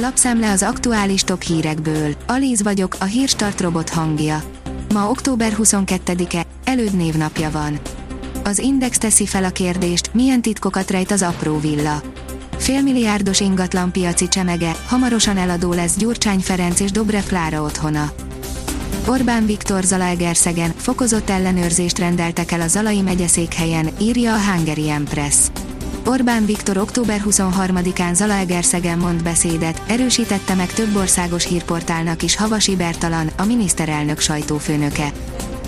Lapszemle az aktuális top hírekből. Alíz vagyok, a hírstart robot hangja. Ma október 22-e, előd névnapja van. Az Index teszi fel a kérdést, milyen titkokat rejt az apró villa. Félmilliárdos ingatlan piaci csemege, hamarosan eladó lesz Gyurcsány Ferenc és Dobrev Klára otthona. Orbán Viktor Zalaegerszegen fokozott ellenőrzést rendeltek el a Zalai megyeszékhelyen, írja a Hungarian Press. Orbán Viktor október 23-án Zalaegerszegen mond beszédet, erősítette meg több országos hírportálnak is Havasi Bertalan, a miniszterelnök sajtófőnöke.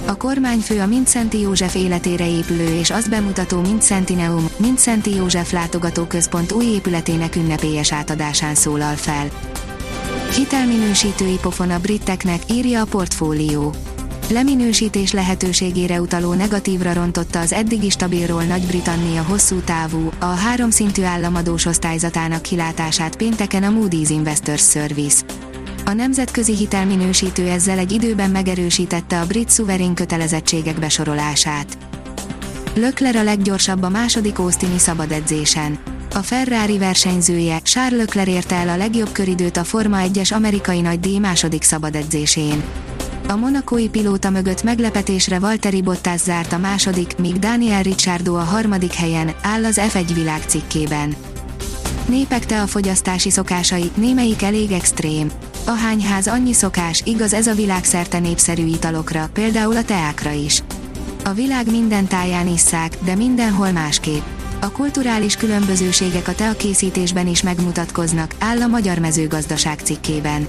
A kormányfő a Mincenti József életére épülő és azt bemutató Mincentineum, Mincenti József látogatóközpont új épületének ünnepélyes átadásán szólal fel. Hitelminősítői pofon a briteknek, írja a portfólió. Leminősítés lehetőségére utaló negatívra rontotta az eddigi stabilról Nagy-Britannia hosszú távú, a háromszintű államadós osztályzatának kilátását pénteken a Moody's Investors Service. A nemzetközi hitelminősítő ezzel egy időben megerősítette a brit szuverén kötelezettségek besorolását. Lökler a leggyorsabb a második Austini szabadedzésen. A Ferrari versenyzője, Charles Leclerc érte el a legjobb köridőt a Forma 1-es amerikai nagydíj második szabadedzésén. A monakói pilóta mögött meglepetésre Valtteri Bottas zárt a második, míg Daniel Ricciardo a harmadik helyen, áll az F1 világ cikkében. Népek te a fogyasztási szokásai, némelyik elég extrém. Ahányház annyi szokás, igaz ez a világszerte népszerű italokra, például a teákra is. A világ minden táján isszák, de mindenhol másképp. A kulturális különbözőségek a teakészítésben is megmutatkoznak, áll a Magyar Mezőgazdaság cikkében.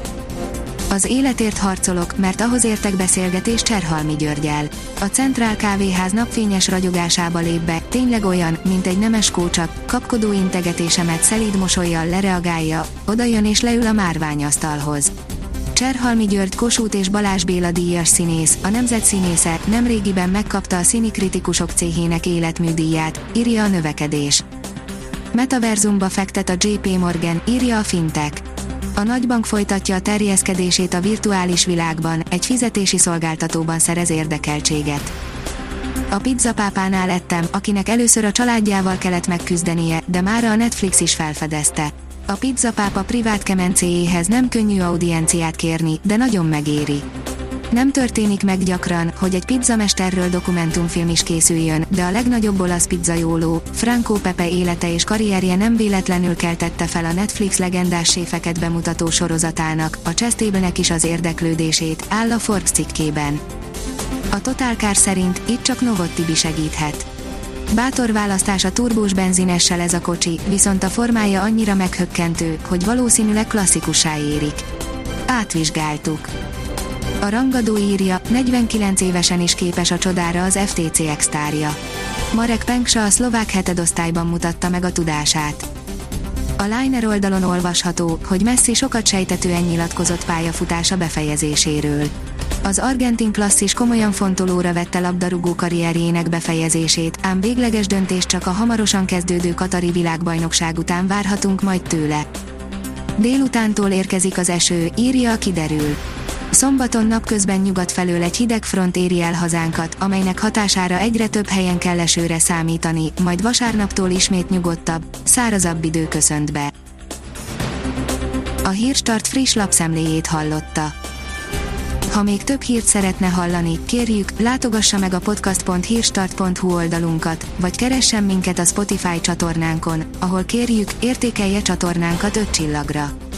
Az életért harcolok, mert ahhoz értek beszélgetés Cserhalmi Györgyel. A Centrál Kávéház napfényes ragyogásába lép be, tényleg olyan, mint egy nemes kócsak, kapkodó integetésemet szelíd mosolyjal lereagálja, odajön és leül a márványasztalhoz. Cserhalmi György Kossuth és Balázs Béla díjas színész, a nemzet színésze, nemrégiben megkapta a Színi Kritikusok céhének életműdíját, írja a növekedés. Metaverzumba fektet a JP Morgan, írja a Fintech. A nagybank folytatja a terjeszkedését a virtuális világban, egy fizetési szolgáltatóban szerez érdekeltséget. A pizzapápánál ettem, akinek először a családjával kellett megküzdenie, de mára a Netflix is felfedezte. A pizzapápa privát kemencéjéhez nem könnyű audienciát kérni, de nagyon megéri. Nem történik meg gyakran, hogy egy pizzamesterről dokumentumfilm is készüljön, de a legnagyobb olasz pizzajóló, Franco Pepe élete és karrierje nem véletlenül keltette fel a Netflix legendás séfeket bemutató sorozatának, a Csesztéblenek is az érdeklődését, áll a Forbes cikkében. A Total Car szerint itt csak Novottibi segíthet. Bátor választás a turbós benzinessel ez a kocsi, viszont a formája annyira meghökkentő, hogy valószínűleg klasszikussá érik. Átvizsgáltuk. A rangadó írja, 49 évesen is képes a csodára az FTC extárja. Marek Penksa a szlovák hetedosztályban mutatta meg a tudását. A Liner oldalon olvasható, hogy Messi sokat sejtetően nyilatkozott pályafutása befejezéséről. Az argentin klasszis komolyan fontolóra vette labdarúgó karrierjének befejezését, ám végleges döntés csak a hamarosan kezdődő Katari világbajnokság után várhatunk majd tőle. Délutántól érkezik az eső, írja a kiderül. Szombaton napközben nyugat felől egy hideg front éri el hazánkat, amelynek hatására egyre több helyen kell esőre számítani, majd vasárnaptól ismét nyugodtabb, szárazabb idő köszönt be. A Hírstart friss lapszemléjét hallotta. Ha még több hírt szeretne hallani, kérjük, látogassa meg a podcast.hírstart.hu oldalunkat, vagy keressen minket a Spotify csatornánkon, ahol kérjük, értékelje csatornánkat 5 csillagra.